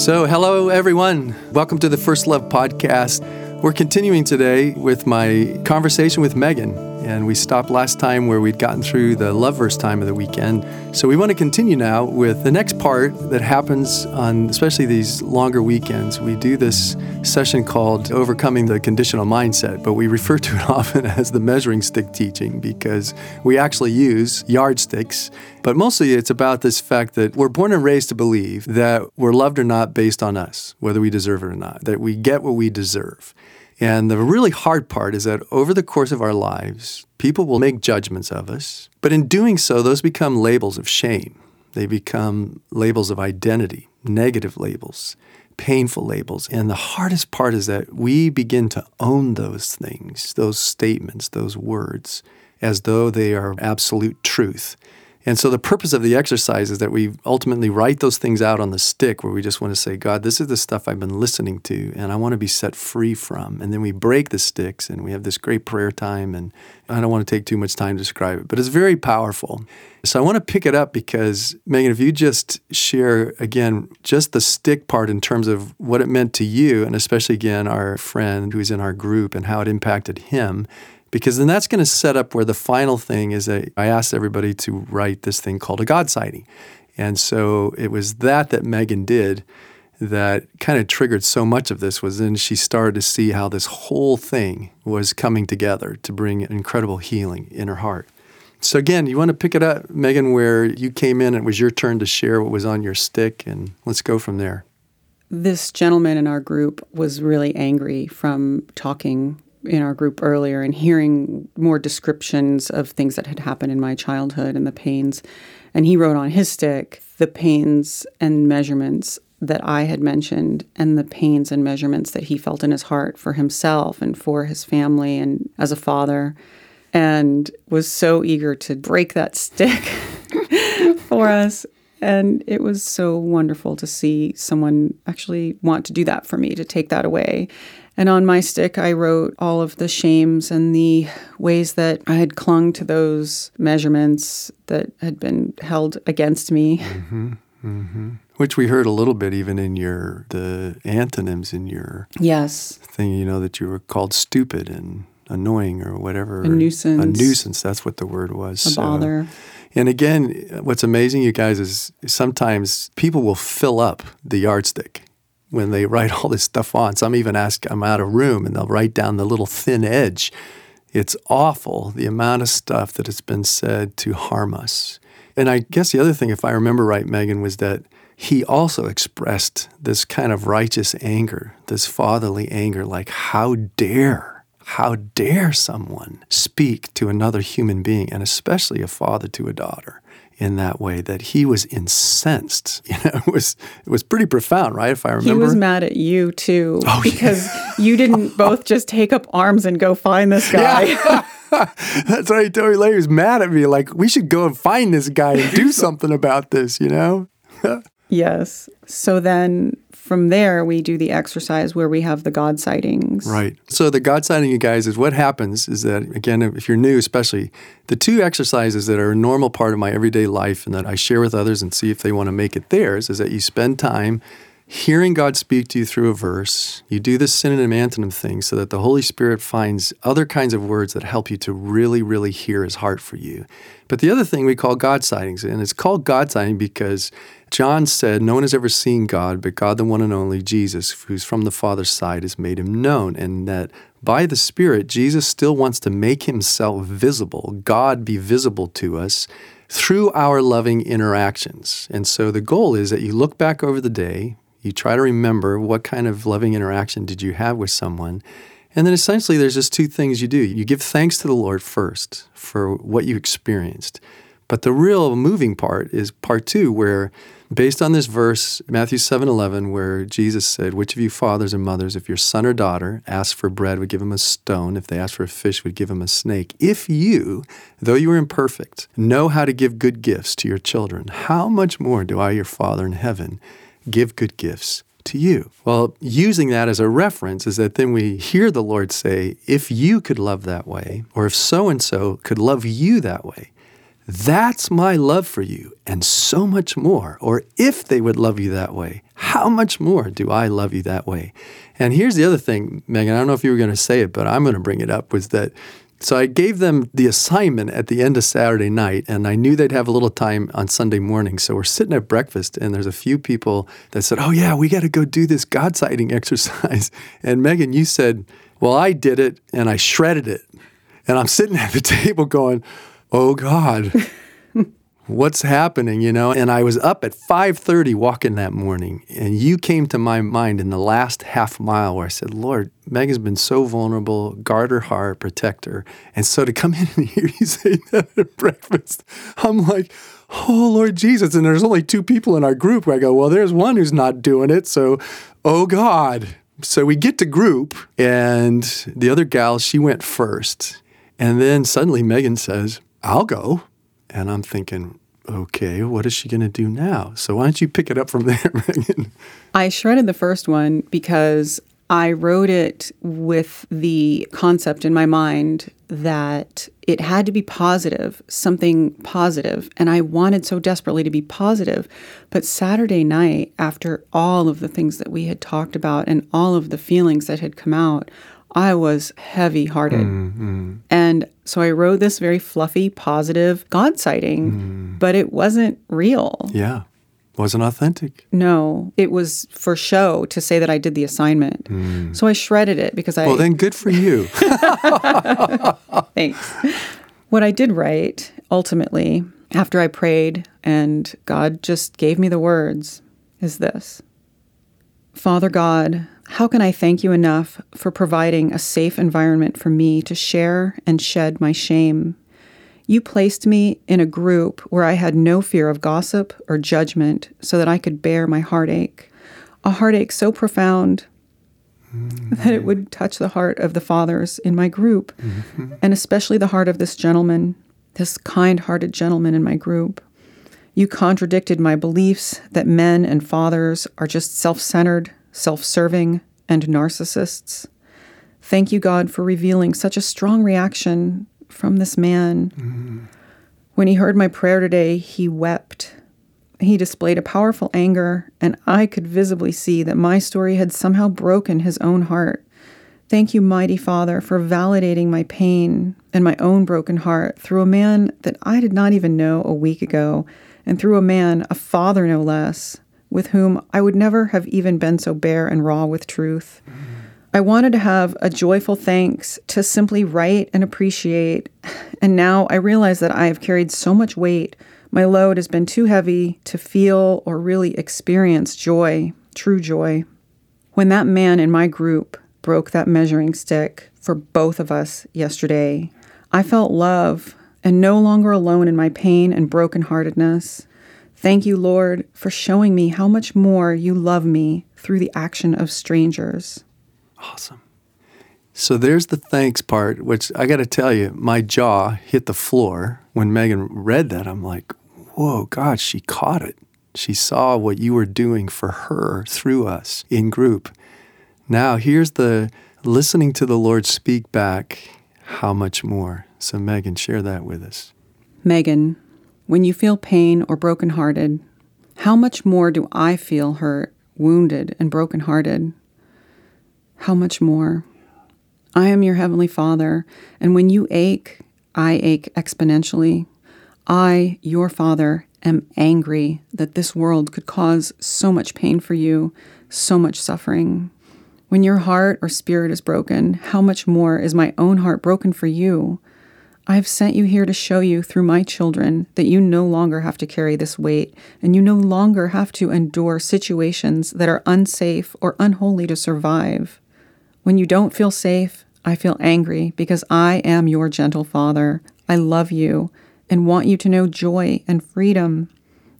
So, hello everyone. Welcome to the First Love podcast. We're continuing today with my conversation with Megan, and we stopped last time where we'd gotten through the love verse time of the weekend. So we want to continue now with the next part that happens on especially these longer weekends. We do this session called Overcoming the Conditional Mindset, but we refer to it often as the measuring stick teaching because we actually use yardsticks. But mostly it's about this fact that we're born and raised to believe that we're loved or not based on us, whether we deserve it or not, that we get what we deserve. And the really hard part is that over the course of our lives, people will make judgments of us. But in doing so, those become labels of shame. They become labels of identity, negative labels, painful labels. And the hardest part is that we begin to own those things, those statements, those words, as though they are absolute truth. And so the purpose of the exercise is that we ultimately write those things out on the stick where we just want to say, God, this is the stuff I've been listening to and I want to be set free from. And then we break the sticks and we have this great prayer time. And I don't want to take too much time to describe it, but it's very powerful. So I want to pick it up because, Megan, if you just share again just the stick part in terms of what it meant to you, and especially again our friend who's in our group and how it impacted him because then that's going to set up where the final thing is that I asked everybody to write this thing called a God sighting. And so it was that that Megan did that kind of triggered so much of this was then she started to see how this whole thing was coming together to bring incredible healing in her heart. So again, you want to pick it up, Megan, where you came in, it was your turn to share what was on your stick, and let's go from there. This gentleman in our group was really angry from talking in our group earlier and hearing more descriptions of things that had happened in my childhood and the pains. And he wrote on his stick the pains and measurements that I had mentioned and the pains and measurements that he felt in his heart for himself and for his family and as a father. And was so eager to break that stick for us. And it was so wonderful to see someone actually want to do that for me, to take that away. And on my stick, I wrote all of the shames and the ways that I had clung to those measurements that had been held against me. Mm-hmm, mm-hmm. Which we heard a little bit even in your the antonyms in your yes thing. You know that you were called stupid and annoying or whatever. A nuisance. A nuisance. That's what the word was. A so. bother. And again, what's amazing, you guys, is sometimes people will fill up the yardstick when they write all this stuff on. Some even ask, I'm out of room, and they'll write down the little thin edge. It's awful the amount of stuff that has been said to harm us. And I guess the other thing, if I remember right, Megan, was that he also expressed this kind of righteous anger, this fatherly anger, like, how dare, how dare someone speak to another human being, and especially a father to a daughter? In that way that he was incensed. You know, it was it was pretty profound, right? If I remember, he was mad at you too oh, because yeah. you didn't both just take up arms and go find this guy. Yeah. That's what he told me later. He was mad at me, like we should go and find this guy and do something about this. You know. yes. So then from there, we do the exercise where we have the God sightings. Right. So the God sighting, you guys, is what happens is that, again, if you're new, especially, the two exercises that are a normal part of my everyday life and that I share with others and see if they want to make it theirs is that you spend time hearing God speak to you through a verse. You do this synonym antonym thing so that the Holy Spirit finds other kinds of words that help you to really, really hear His heart for you. But the other thing we call God sightings, and it's called God sighting because John said, No one has ever seen God, but God, the one and only Jesus, who's from the Father's side, has made him known. And that by the Spirit, Jesus still wants to make himself visible, God be visible to us through our loving interactions. And so the goal is that you look back over the day, you try to remember what kind of loving interaction did you have with someone. And then essentially, there's just two things you do. You give thanks to the Lord first for what you experienced. But the real moving part is part two, where based on this verse, Matthew 7 11, where Jesus said, Which of you fathers and mothers, if your son or daughter asked for bread, would give him a stone? If they asked for a fish, would give him a snake? If you, though you are imperfect, know how to give good gifts to your children, how much more do I, your Father in heaven, give good gifts to you? Well, using that as a reference is that then we hear the Lord say, If you could love that way, or if so and so could love you that way, that's my love for you, and so much more. Or if they would love you that way, how much more do I love you that way? And here's the other thing, Megan. I don't know if you were going to say it, but I'm going to bring it up. Was that so? I gave them the assignment at the end of Saturday night, and I knew they'd have a little time on Sunday morning. So we're sitting at breakfast, and there's a few people that said, "Oh yeah, we got to go do this God sighting exercise." And Megan, you said, "Well, I did it, and I shredded it." And I'm sitting at the table going, "Oh God." what's happening you know? And i was up at 5.30 walking that morning and you came to my mind in the last half mile where i said lord megan's been so vulnerable guard her heart protect her. And so to come in and hear you say that at breakfast i'm like oh lord jesus. And there's only two people in our group where i go well there's one who's not doing it so oh god. So we get to group and the other gal she went first. And then suddenly megan says i'll go and I'm thinking, okay, what is she going to do now? So why don't you pick it up from there, Megan? I shredded the first one because I wrote it with the concept in my mind that it had to be positive, something positive, and I wanted so desperately to be positive. But Saturday night, after all of the things that we had talked about and all of the feelings that had come out, I was heavy hearted. Mm-hmm. And so I wrote this very fluffy, positive God sighting, mm. but it wasn't real. Yeah. Wasn't authentic. No, it was for show to say that I did the assignment. Mm. So I shredded it because I. Well, then good for you. Thanks. What I did write ultimately, after I prayed and God just gave me the words, is this Father God, how can I thank you enough for providing a safe environment for me to share and shed my shame? You placed me in a group where I had no fear of gossip or judgment so that I could bear my heartache, a heartache so profound mm-hmm. that it would touch the heart of the fathers in my group, mm-hmm. and especially the heart of this gentleman, this kind hearted gentleman in my group. You contradicted my beliefs that men and fathers are just self centered self serving, and narcissists. Thank you, God, for revealing such a strong reaction from this man. Mm. When he heard my prayer today, he wept. He displayed a powerful anger, and I could visibly see that my story had somehow broken his own heart. Thank you, mighty Father, for validating my pain and my own broken heart through a man that I did not even know a week ago, and through a man, a father no less, with whom I would never have even been so bare and raw with truth. I wanted to have a joyful thanks to simply write and appreciate. And now I realize that I have carried so much weight. My load has been too heavy to feel or really experience joy, true joy. When that man in my group broke that measuring stick for both of us yesterday, I felt love and no longer alone in my pain and brokenheartedness. Thank you, Lord, for showing me how much more you love me through the action of strangers. Awesome. So there's the thanks part, which I got to tell you, my jaw hit the floor when Megan read that. I'm like, whoa, God, she caught it. She saw what you were doing for her through us in group. Now, here's the listening to the Lord speak back, how much more? So, Megan, share that with us. Megan, when you feel pain or brokenhearted, how much more do I feel hurt, wounded, and brokenhearted? How much more? I am your Heavenly Father, and when you ache, I ache exponentially. I, your Father, am angry that this world could cause so much pain for you, so much suffering. When your heart or spirit is broken, how much more is my own heart broken for you? I have sent you here to show you through my children that you no longer have to carry this weight, and you no longer have to endure situations that are unsafe or unholy to survive. When you don't feel safe, I feel angry because I am your gentle father. I love you and want you to know joy and freedom.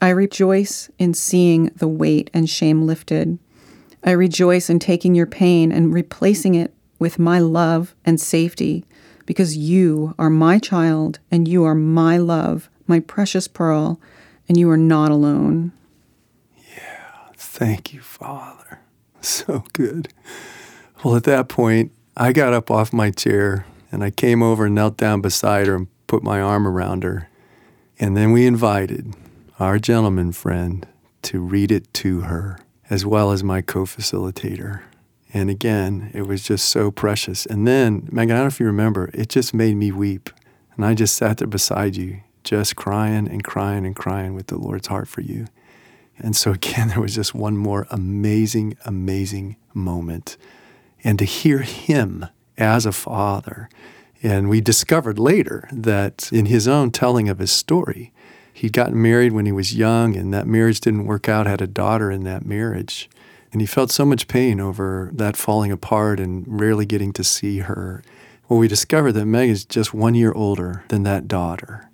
I rejoice in seeing the weight and shame lifted. I rejoice in taking your pain and replacing it with my love and safety because you are my child and you are my love, my precious pearl, and you are not alone. Yeah, thank you, Father. So good. Well, at that point, I got up off my chair and I came over and knelt down beside her and put my arm around her. And then we invited our gentleman friend to read it to her as well as my co facilitator. And again, it was just so precious. And then, Megan, I don't know if you remember, it just made me weep. And I just sat there beside you, just crying and crying and crying with the Lord's heart for you. And so, again, there was just one more amazing, amazing moment. And to hear him as a father, and we discovered later that in his own telling of his story, he'd gotten married when he was young, and that marriage didn't work out, had a daughter in that marriage. And he felt so much pain over that falling apart and rarely getting to see her. Well, we discovered that Meg is just one year older than that daughter.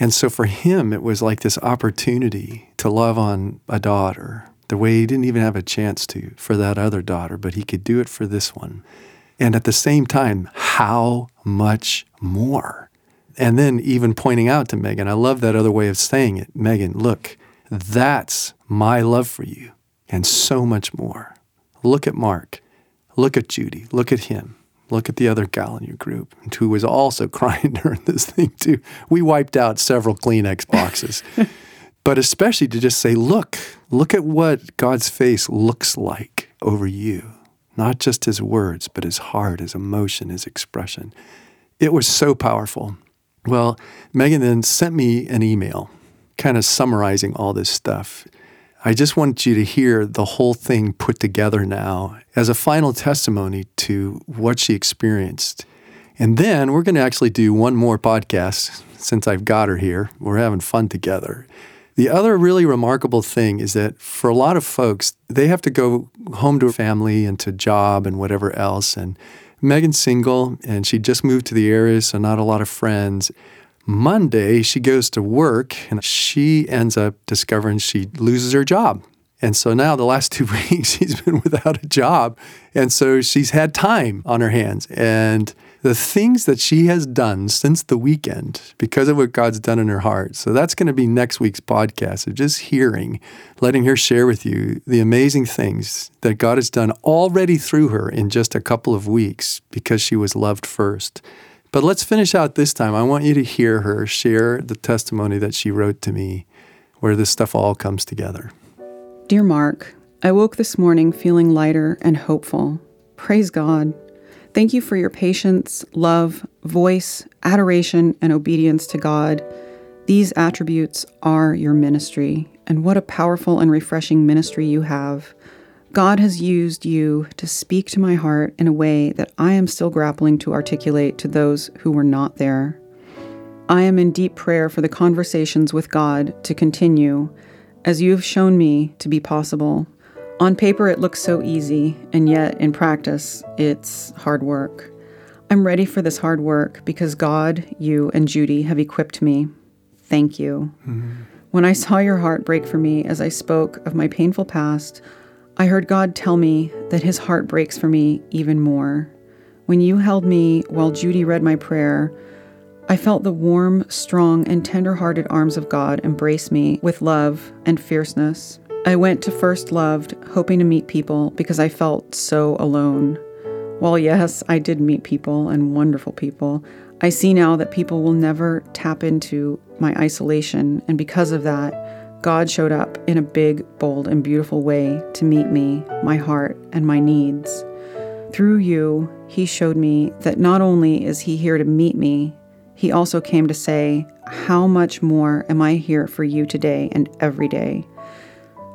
And so for him, it was like this opportunity to love on a daughter the way he didn't even have a chance to for that other daughter, but he could do it for this one. And at the same time, how much more? And then even pointing out to Megan, I love that other way of saying it Megan, look, that's my love for you and so much more. Look at Mark. Look at Judy. Look at him. Look at the other gal in your group who was also crying during this thing, too. We wiped out several Kleenex boxes. but especially to just say, look, look at what God's face looks like over you. Not just his words, but his heart, his emotion, his expression. It was so powerful. Well, Megan then sent me an email kind of summarizing all this stuff. I just want you to hear the whole thing put together now as a final testimony to what she experienced. And then we're going to actually do one more podcast since I've got her here. We're having fun together. The other really remarkable thing is that for a lot of folks, they have to go home to a family and to job and whatever else. And Megan's single and she just moved to the area, so not a lot of friends. Monday, she goes to work and she ends up discovering she loses her job. And so now the last two weeks, she's been without a job. And so she's had time on her hands. And the things that she has done since the weekend because of what God's done in her heart. So that's going to be next week's podcast of just hearing, letting her share with you the amazing things that God has done already through her in just a couple of weeks because she was loved first. But let's finish out this time. I want you to hear her share the testimony that she wrote to me where this stuff all comes together. Dear Mark, I woke this morning feeling lighter and hopeful. Praise God. Thank you for your patience, love, voice, adoration, and obedience to God. These attributes are your ministry, and what a powerful and refreshing ministry you have. God has used you to speak to my heart in a way that I am still grappling to articulate to those who were not there. I am in deep prayer for the conversations with God to continue, as you have shown me to be possible. On paper, it looks so easy, and yet in practice, it's hard work. I'm ready for this hard work because God, you, and Judy have equipped me. Thank you. Mm-hmm. When I saw your heart break for me as I spoke of my painful past, I heard God tell me that his heart breaks for me even more. When you held me while Judy read my prayer, I felt the warm, strong, and tender hearted arms of God embrace me with love and fierceness. I went to First Loved hoping to meet people because I felt so alone. While, yes, I did meet people and wonderful people, I see now that people will never tap into my isolation, and because of that, God showed up in a big, bold, and beautiful way to meet me, my heart, and my needs. Through you, He showed me that not only is He here to meet me, He also came to say, How much more am I here for you today and every day?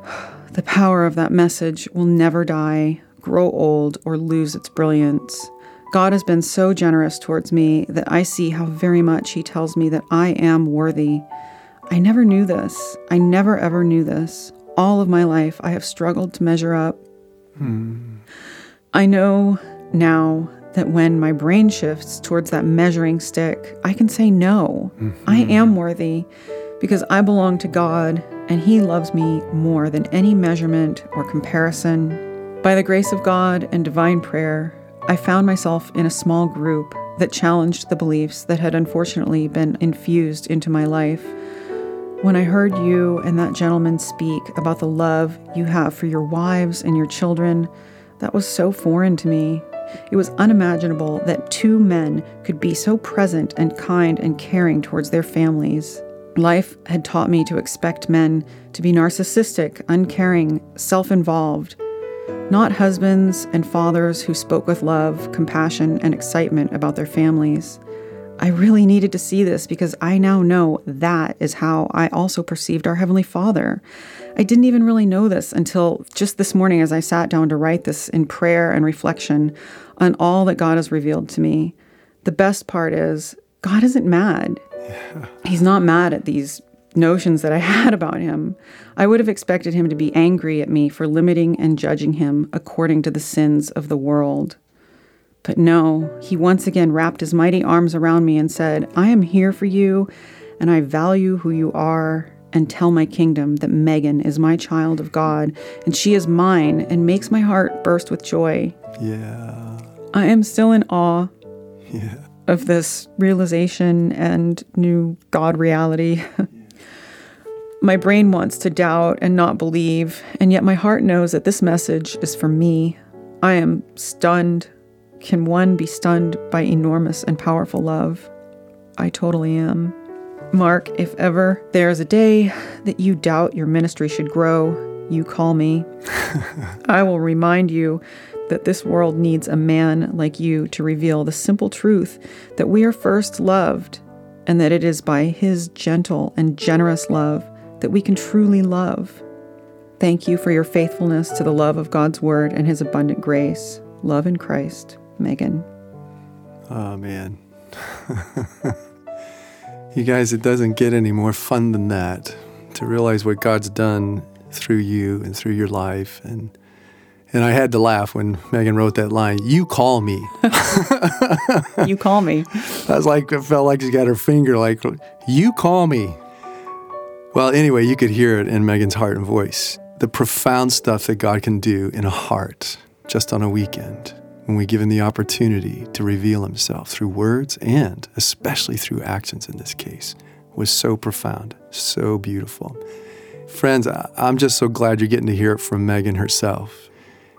The power of that message will never die, grow old, or lose its brilliance. God has been so generous towards me that I see how very much He tells me that I am worthy I never knew this. I never ever knew this. All of my life, I have struggled to measure up. Hmm. I know now that when my brain shifts towards that measuring stick, I can say no. Mm-hmm. I am worthy because I belong to God and He loves me more than any measurement or comparison. By the grace of God and divine prayer, I found myself in a small group that challenged the beliefs that had unfortunately been infused into my life. When I heard you and that gentleman speak about the love you have for your wives and your children, that was so foreign to me. It was unimaginable that two men could be so present and kind and caring towards their families. Life had taught me to expect men to be narcissistic, uncaring, self involved, not husbands and fathers who spoke with love, compassion, and excitement about their families. I really needed to see this because I now know that is how I also perceived our Heavenly Father. I didn't even really know this until just this morning as I sat down to write this in prayer and reflection on all that God has revealed to me. The best part is, God isn't mad. Yeah. He's not mad at these notions that I had about him. I would have expected him to be angry at me for limiting and judging him according to the sins of the world. But no, he once again wrapped his mighty arms around me and said, I am here for you, and I value who you are, and tell my kingdom that Megan is my child of God, and she is mine, and makes my heart burst with joy. Yeah. I am still in awe yeah. of this realization and new God reality. my brain wants to doubt and not believe, and yet my heart knows that this message is for me. I am stunned can one be stunned by enormous and powerful love? I totally am. Mark, if ever there is a day that you doubt your ministry should grow, you call me. I will remind you that this world needs a man like you to reveal the simple truth that we are first loved, and that it is by his gentle and generous love that we can truly love. Thank you for your faithfulness to the love of God's word and his abundant grace. Love in Christ. Megan. Oh, man. you guys, it doesn't get any more fun than that to realize what God's done through you and through your life. And and I had to laugh when Megan wrote that line, You call me. you call me. I was like, it felt like she got her finger like, You call me. Well, anyway, you could hear it in Megan's heart and voice. The profound stuff that God can do in a heart just on a weekend when we give him the opportunity to reveal himself through words and especially through actions in this case was so profound, so beautiful. Friends, I'm just so glad you're getting to hear it from Megan herself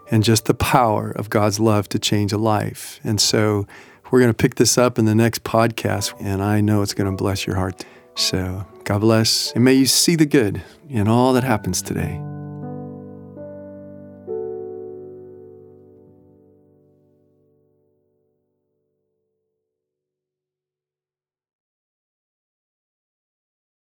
and just the power of God's love to change a life. And so we're going to pick this up in the next podcast, and I know it's going to bless your heart. So God bless, and may you see the good in all that happens today.